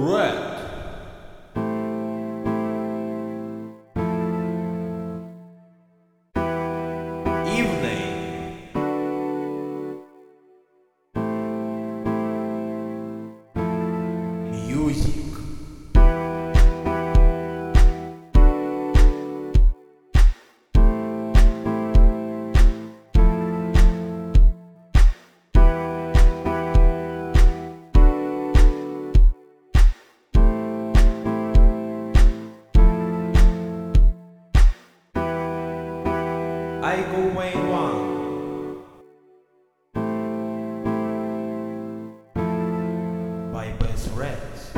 Red. Evening. Music. I go way one. By Best Reds.